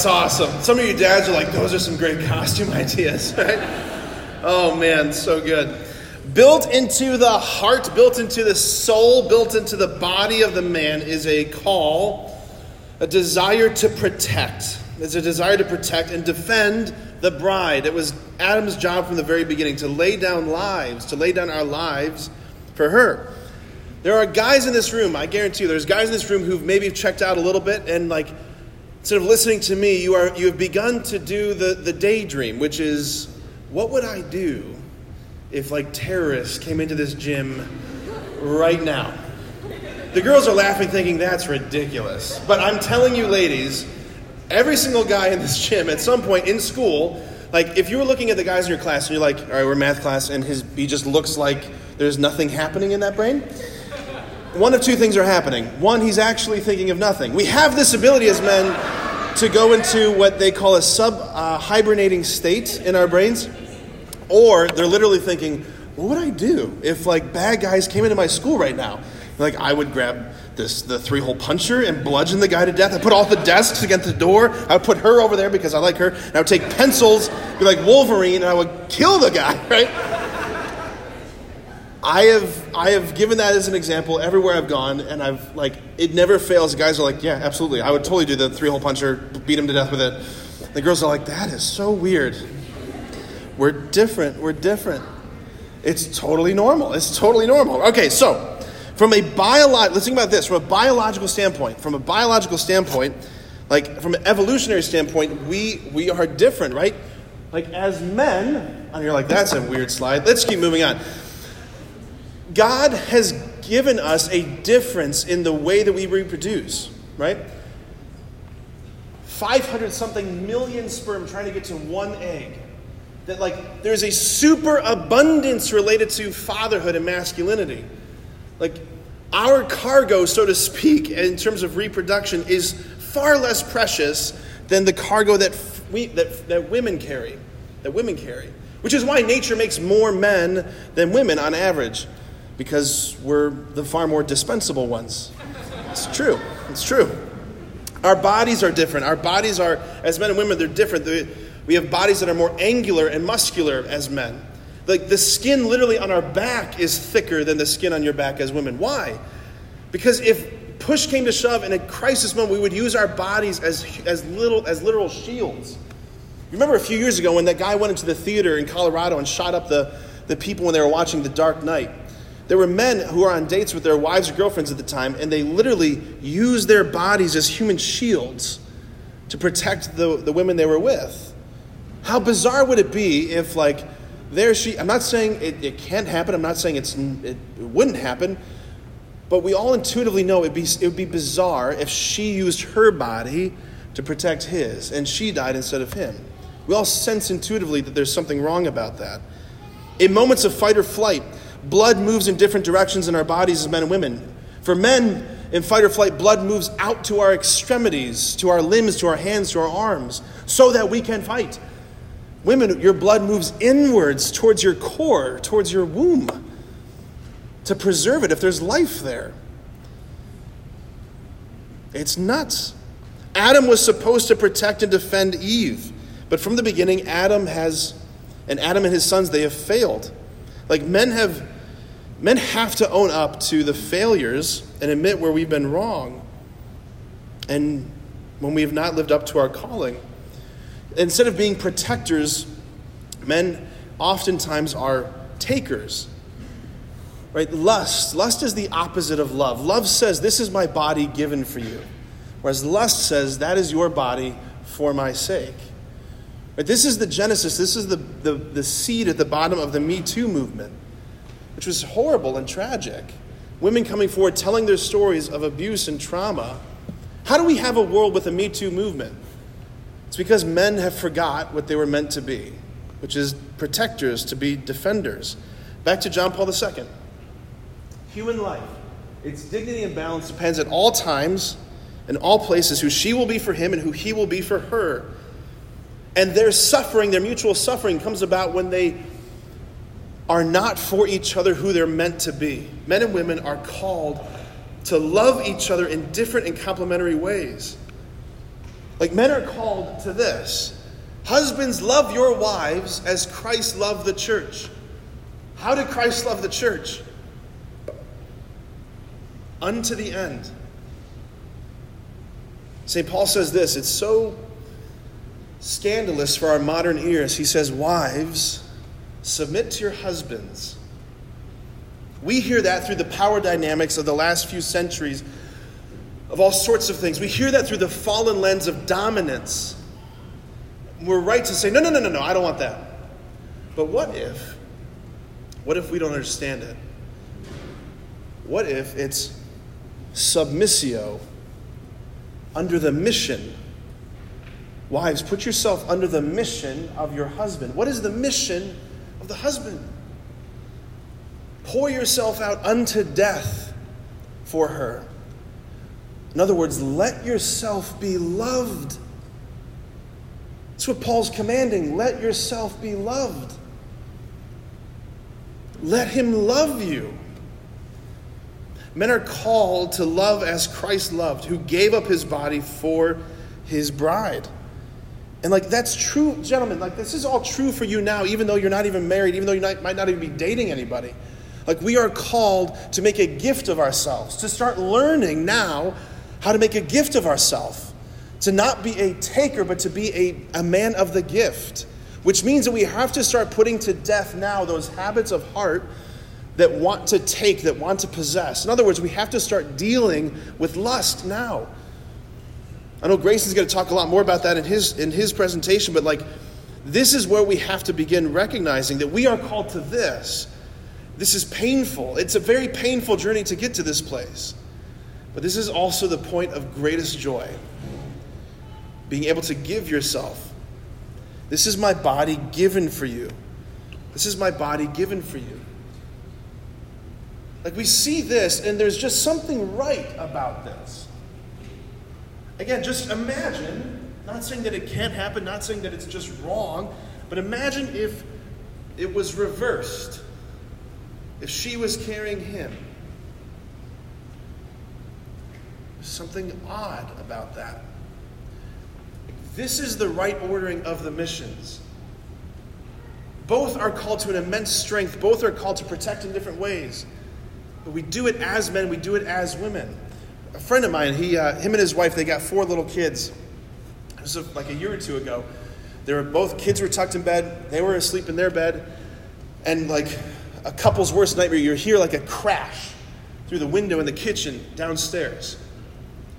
That's awesome. Some of you dads are like, those are some great costume [LAUGHS] ideas, right? Oh man, so good. Built into the heart, built into the soul, built into the body of the man is a call, a desire to protect. It's a desire to protect and defend the bride. It was Adam's job from the very beginning to lay down lives, to lay down our lives for her. There are guys in this room, I guarantee you, there's guys in this room who've maybe checked out a little bit and like instead of listening to me, you are you have begun to do the, the daydream, which is what would I do if like terrorists came into this gym right now? The girls are laughing, thinking that's ridiculous. But I'm telling you, ladies, every single guy in this gym at some point in school, like if you were looking at the guys in your class and you're like, all right, we're math class, and his he just looks like there's nothing happening in that brain. One of two things are happening. One, he's actually thinking of nothing. We have this ability as men to go into what they call a sub uh, hibernating state in our brains, or they're literally thinking, what would I do if like bad guys came into my school right now? Like I would grab this the three hole puncher and bludgeon the guy to death. I put all the desks against the door. I would put her over there because I like her. And I would take pencils, be like Wolverine, and I would kill the guy, [LAUGHS] right? I have I have given that as an example everywhere I've gone, and I've like it never fails. Guys are like, yeah, absolutely, I would totally do the three hole puncher, beat him to death with it. The girls are like, that is so weird. We're different. We're different. It's totally normal. It's totally normal. Okay, so from a biological, let's think about this. From a biological standpoint, from a biological standpoint, like from an evolutionary standpoint, we we are different, right? Like as men, and you're like, that's a weird slide. Let's keep moving on. God has given us a difference in the way that we reproduce, right? 500 something million sperm trying to get to one egg. That, like, there's a super abundance related to fatherhood and masculinity. Like, our cargo, so to speak, in terms of reproduction, is far less precious than the cargo that, we, that, that women carry. That women carry. Which is why nature makes more men than women on average because we're the far more dispensable ones. It's true. It's true. Our bodies are different. Our bodies are, as men and women, they're different. We have bodies that are more angular and muscular as men. Like the skin literally on our back is thicker than the skin on your back as women. Why? Because if push came to shove in a crisis moment, we would use our bodies as, as, little, as literal shields. Remember a few years ago when that guy went into the theater in Colorado and shot up the, the people when they were watching The Dark Knight? There were men who were on dates with their wives or girlfriends at the time, and they literally used their bodies as human shields to protect the, the women they were with. How bizarre would it be if, like, there she, I'm not saying it, it can't happen, I'm not saying it's, it, wouldn't happen, but we all intuitively know it'd be, it would be bizarre if she used her body to protect his and she died instead of him. We all sense intuitively that there's something wrong about that. In moments of fight or flight, blood moves in different directions in our bodies as men and women. For men, in fight or flight, blood moves out to our extremities, to our limbs, to our hands, to our arms, so that we can fight. Women, your blood moves inwards towards your core, towards your womb, to preserve it if there's life there. It's nuts. Adam was supposed to protect and defend Eve, but from the beginning, Adam has, and Adam and his sons, they have failed. Like men have, men have to own up to the failures and admit where we've been wrong, and when we have not lived up to our calling. Instead of being protectors, men oftentimes are takers. Right? Lust. Lust is the opposite of love. Love says, This is my body given for you. Whereas lust says, That is your body for my sake. Right? This is the genesis, this is the, the, the seed at the bottom of the Me Too movement, which was horrible and tragic. Women coming forward telling their stories of abuse and trauma. How do we have a world with a Me Too movement? It's because men have forgot what they were meant to be, which is protectors, to be defenders. Back to John Paul II. Human life, its dignity and balance depends at all times and all places who she will be for him and who he will be for her. And their suffering, their mutual suffering, comes about when they are not for each other who they're meant to be. Men and women are called to love each other in different and complementary ways. Like men are called to this Husbands, love your wives as Christ loved the church. How did Christ love the church? Unto the end. St. Paul says this it's so scandalous for our modern ears. He says, Wives, submit to your husbands. We hear that through the power dynamics of the last few centuries of all sorts of things. We hear that through the fallen lens of dominance. We're right to say, no, no, no, no, no, I don't want that. But what if, what if we don't understand it? What if it's submissio under the mission? Wives, put yourself under the mission of your husband. What is the mission of the husband? Pour yourself out unto death for her. In other words, let yourself be loved. That's what Paul's commanding. Let yourself be loved. Let him love you. Men are called to love as Christ loved, who gave up his body for his bride. And like that's true, gentlemen, like this is all true for you now, even though you're not even married, even though you might not even be dating anybody. Like we are called to make a gift of ourselves, to start learning now how to make a gift of ourselves, to not be a taker, but to be a, a man of the gift, which means that we have to start putting to death now those habits of heart that want to take, that want to possess. In other words, we have to start dealing with lust now. I know Grayson's going to talk a lot more about that in his in his presentation, but like this is where we have to begin recognizing that we are called to this. This is painful. It's a very painful journey to get to this place. But this is also the point of greatest joy. Being able to give yourself. This is my body given for you. This is my body given for you. Like we see this, and there's just something right about this. Again, just imagine, not saying that it can't happen, not saying that it's just wrong, but imagine if it was reversed. If she was carrying him. There's something odd about that. This is the right ordering of the missions. Both are called to an immense strength, both are called to protect in different ways. But we do it as men, we do it as women. A friend of mine, he, uh, him and his wife, they got four little kids. It was uh, like a year or two ago. They were both kids were tucked in bed. They were asleep in their bed, and like a couple's worst nightmare, you hear like a crash through the window in the kitchen downstairs.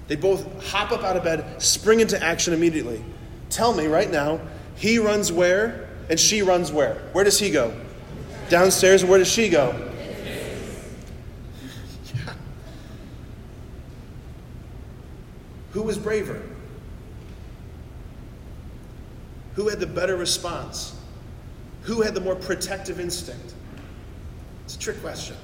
They both hop up out of bed, spring into action immediately. Tell me right now, he runs where and she runs where? Where does he go? Downstairs, and where does she go? Who was braver? Who had the better response? Who had the more protective instinct? It's a trick question.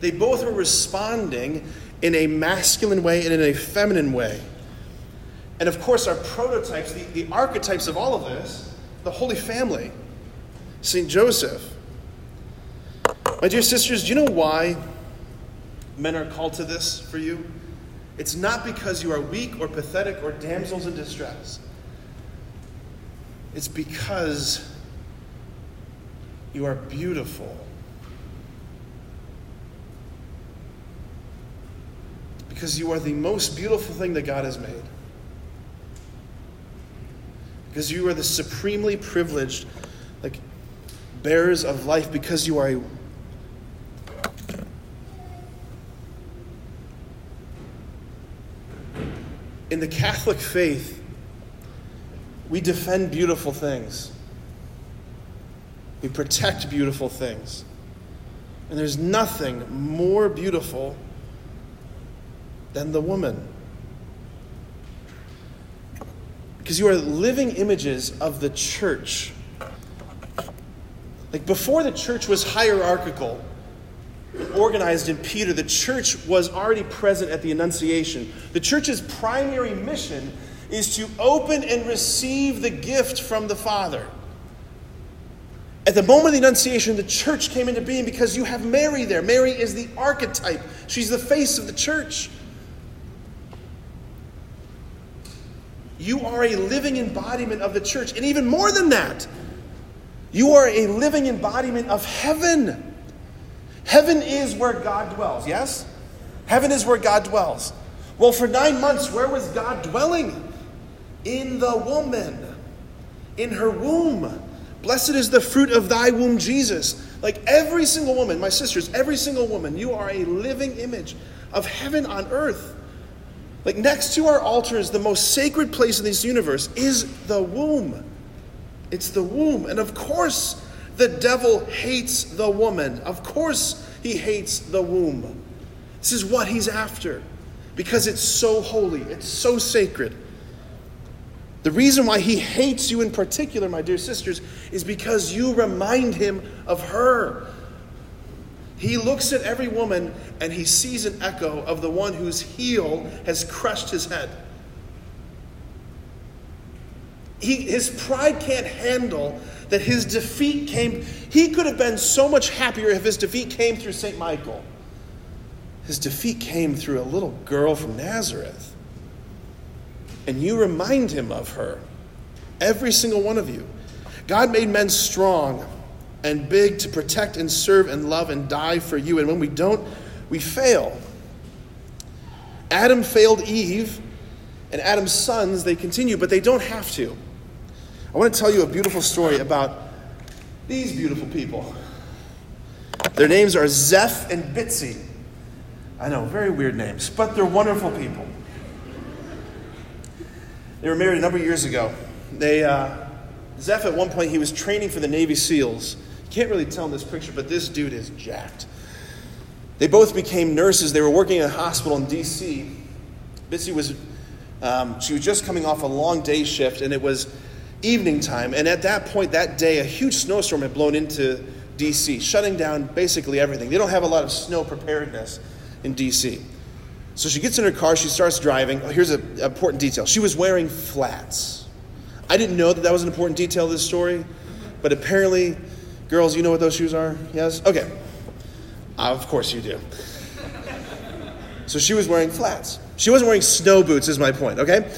They both were responding in a masculine way and in a feminine way. And of course, our prototypes, the, the archetypes of all of this, the Holy Family, St. Joseph. My dear sisters, do you know why men are called to this for you? It's not because you are weak or pathetic or damsels in distress. It's because you are beautiful. Because you are the most beautiful thing that God has made. Because you are the supremely privileged, like, bearers of life, because you are a in the Catholic faith, we defend beautiful things. We protect beautiful things. And there's nothing more beautiful than the woman. Because you are living images of the church. Like before the church was hierarchical, organized in Peter, the church was already present at the Annunciation. The church's primary mission is to open and receive the gift from the Father. At the moment of the Annunciation, the church came into being because you have Mary there. Mary is the archetype, she's the face of the church. You are a living embodiment of the church. And even more than that, you are a living embodiment of heaven. Heaven is where God dwells, yes? Heaven is where God dwells. Well, for nine months, where was God dwelling? In the woman, in her womb. Blessed is the fruit of thy womb, Jesus. Like every single woman, my sisters, every single woman, you are a living image of heaven on earth. Like next to our altars, the most sacred place in this universe is the womb. It's the womb. And of course, the devil hates the woman. Of course, he hates the womb. This is what he's after because it's so holy, it's so sacred. The reason why he hates you in particular, my dear sisters, is because you remind him of her. He looks at every woman and he sees an echo of the one whose heel has crushed his head. He, his pride can't handle that his defeat came. He could have been so much happier if his defeat came through St. Michael. His defeat came through a little girl from Nazareth. And you remind him of her. Every single one of you. God made men strong and big to protect and serve and love and die for you. And when we don't, we fail. Adam failed Eve, and Adam's sons, they continue, but they don't have to. I want to tell you a beautiful story about these beautiful people. Their names are Zeph and Bitsy. I know, very weird names, but they're wonderful people. They were married a number of years ago. They, uh, Zeph, at one point, he was training for the Navy SEALs. Can't really tell in this picture, but this dude is jacked. They both became nurses. They were working in a hospital in D.C. Bitsy was, um, she was just coming off a long day shift, and it was evening time. And at that point, that day, a huge snowstorm had blown into D.C., shutting down basically everything. They don't have a lot of snow preparedness in D.C. So she gets in her car, she starts driving. Oh, here's an important detail she was wearing flats. I didn't know that that was an important detail of this story, but apparently, girls, you know what those shoes are? Yes? Okay. Uh, of course you do. So she was wearing flats. She wasn't wearing snow boots, is my point, okay?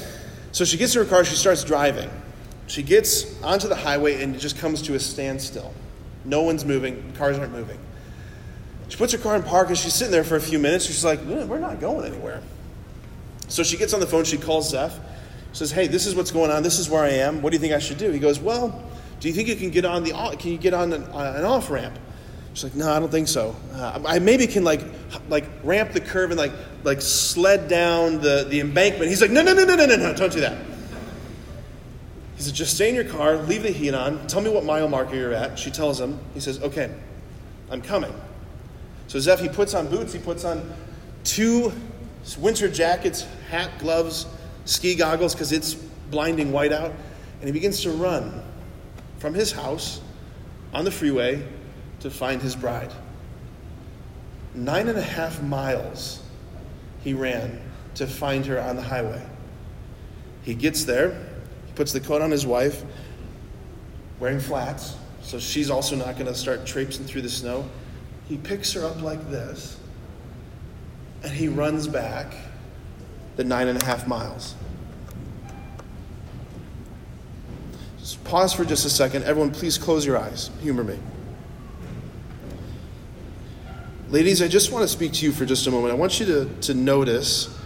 So she gets in her car, she starts driving. She gets onto the highway and it just comes to a standstill. No one's moving, cars aren't moving. She puts her car in park and she's sitting there for a few minutes. She's like, "Eh, We're not going anywhere. So she gets on the phone, she calls Zeph, says, Hey, this is what's going on, this is where I am. What do you think I should do? He goes, Well, do you think you can get on the can you get on an, uh, an off ramp? She's like, No, I don't think so. Uh, I maybe can like like ramp the curve and like like sled down the, the embankment. He's like, No, no, no, no, no, no, no, don't do that. He said, Just stay in your car, leave the heat on, tell me what mile marker you're at. She tells him, he says, Okay, I'm coming. So Zeph, he puts on boots, he puts on two winter jackets, hat, gloves, ski goggles, because it's blinding white out, and he begins to run from his house on the freeway to find his bride. Nine and a half miles he ran to find her on the highway. He gets there, he puts the coat on his wife, wearing flats, so she's also not going to start traipsing through the snow. He picks her up like this, and he runs back the nine and a half miles. Just pause for just a second. Everyone, please close your eyes. Humor me. Ladies, I just want to speak to you for just a moment. I want you to, to notice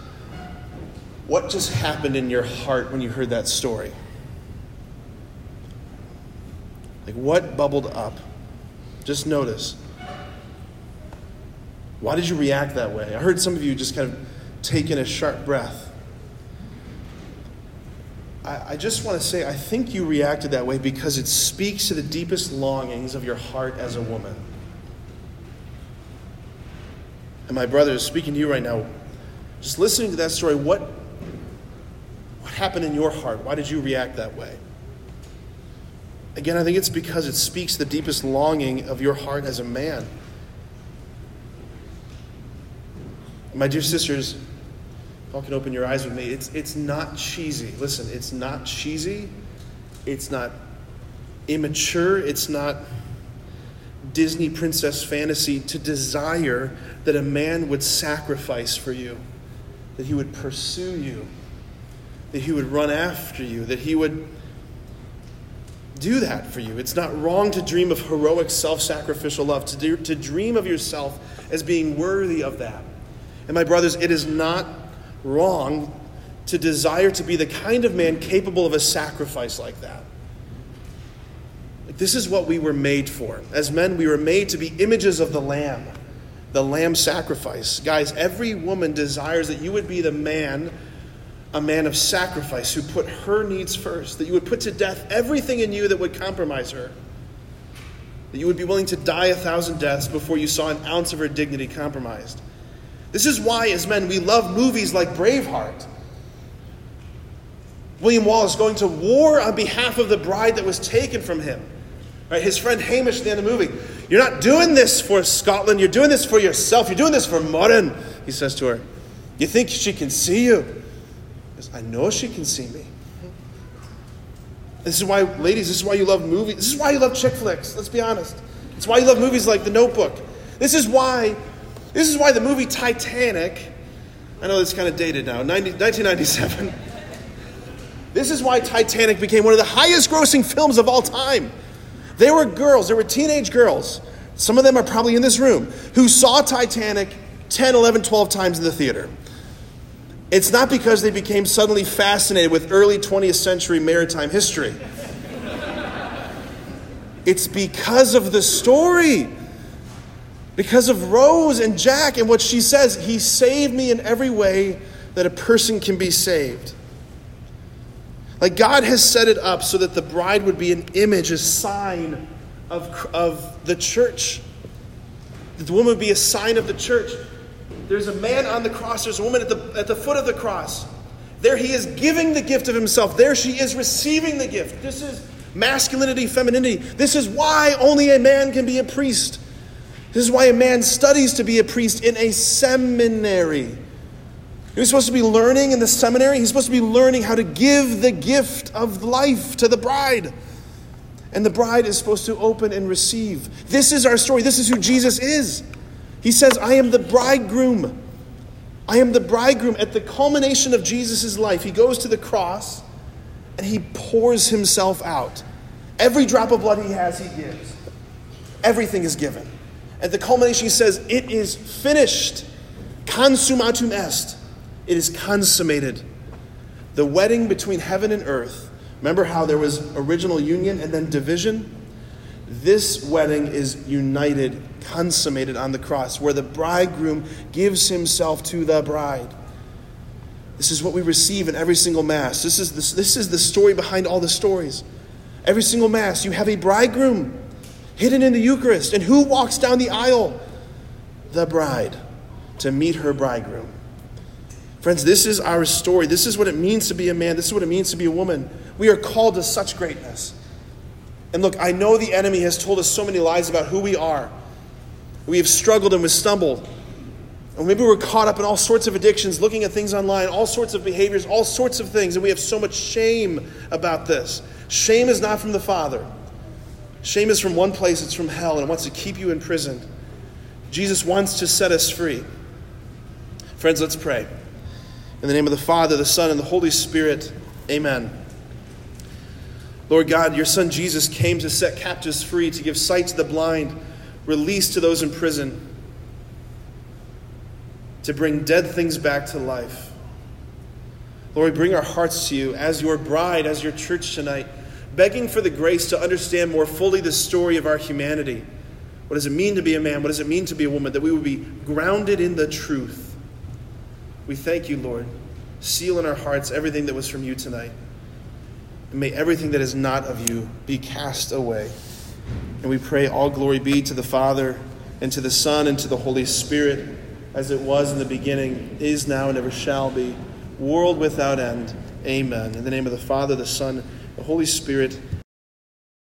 what just happened in your heart when you heard that story. Like, what bubbled up? Just notice. Why did you react that way? I heard some of you just kind of take in a sharp breath. I, I just want to say, I think you reacted that way because it speaks to the deepest longings of your heart as a woman. And my brother is speaking to you right now. Just listening to that story, what, what happened in your heart? Why did you react that way? Again, I think it's because it speaks the deepest longing of your heart as a man. My dear sisters, y'all can open your eyes with me, it's, it's not cheesy. Listen, it's not cheesy. It's not immature. It's not Disney princess fantasy to desire that a man would sacrifice for you, that he would pursue you, that he would run after you, that he would do that for you. It's not wrong to dream of heroic, self sacrificial love, to, do, to dream of yourself as being worthy of that. And my brothers, it is not wrong to desire to be the kind of man capable of a sacrifice like that. This is what we were made for. As men, we were made to be images of the Lamb, the Lamb sacrifice. Guys, every woman desires that you would be the man, a man of sacrifice who put her needs first, that you would put to death everything in you that would compromise her, that you would be willing to die a thousand deaths before you saw an ounce of her dignity compromised. This is why, as men, we love movies like Braveheart. William Wallace going to war on behalf of the bride that was taken from him. Right? His friend Hamish at the end of the movie. You're not doing this for Scotland, you're doing this for yourself. You're doing this for Murron, he says to her. You think she can see you? Says, I know she can see me. This is why, ladies, this is why you love movies. This is why you love chick flicks, let's be honest. It's why you love movies like The Notebook. This is why this is why the movie Titanic, I know it's kind of dated now, 90, 1997. This is why Titanic became one of the highest grossing films of all time. There were girls, there were teenage girls, some of them are probably in this room, who saw Titanic 10, 11, 12 times in the theater. It's not because they became suddenly fascinated with early 20th century maritime history. It's because of the story. Because of Rose and Jack and what she says, he saved me in every way that a person can be saved. Like God has set it up so that the bride would be an image, a sign of, of the church. That the woman would be a sign of the church. There's a man on the cross, there's a woman at the, at the foot of the cross. There he is giving the gift of himself. There she is receiving the gift. This is masculinity, femininity. This is why only a man can be a priest. This is why a man studies to be a priest in a seminary. He's supposed to be learning in the seminary. He's supposed to be learning how to give the gift of life to the bride. And the bride is supposed to open and receive. This is our story. This is who Jesus is. He says, I am the bridegroom. I am the bridegroom. At the culmination of Jesus' life, he goes to the cross and he pours himself out. Every drop of blood he has, he gives. Everything is given. At the culmination, he says, It is finished. Consummatum est. It is consummated. The wedding between heaven and earth. Remember how there was original union and then division? This wedding is united, consummated on the cross, where the bridegroom gives himself to the bride. This is what we receive in every single Mass. This is, the, this is the story behind all the stories. Every single Mass, you have a bridegroom hidden in the Eucharist. And who walks down the aisle? The bride to meet her bridegroom. Friends, this is our story. This is what it means to be a man. This is what it means to be a woman. We are called to such greatness. And look, I know the enemy has told us so many lies about who we are. We have struggled and we've stumbled. And maybe we're caught up in all sorts of addictions, looking at things online, all sorts of behaviors, all sorts of things, and we have so much shame about this. Shame is not from the Father. Shame is from one place, it's from hell, and it wants to keep you imprisoned. Jesus wants to set us free. Friends, let's pray. In the name of the Father, the Son, and the Holy Spirit, amen. Lord God, your Son Jesus came to set captives free, to give sight to the blind, release to those in prison to bring dead things back to life. Lord, we bring our hearts to you as your bride, as your church tonight, begging for the grace to understand more fully the story of our humanity. What does it mean to be a man? What does it mean to be a woman? That we would be grounded in the truth. We thank you, Lord. Seal in our hearts everything that was from you tonight. May everything that is not of you be cast away. And we pray all glory be to the Father, and to the Son, and to the Holy Spirit as it was in the beginning, is now, and ever shall be, world without end. Amen. In the name of the Father, the Son, the Holy Spirit.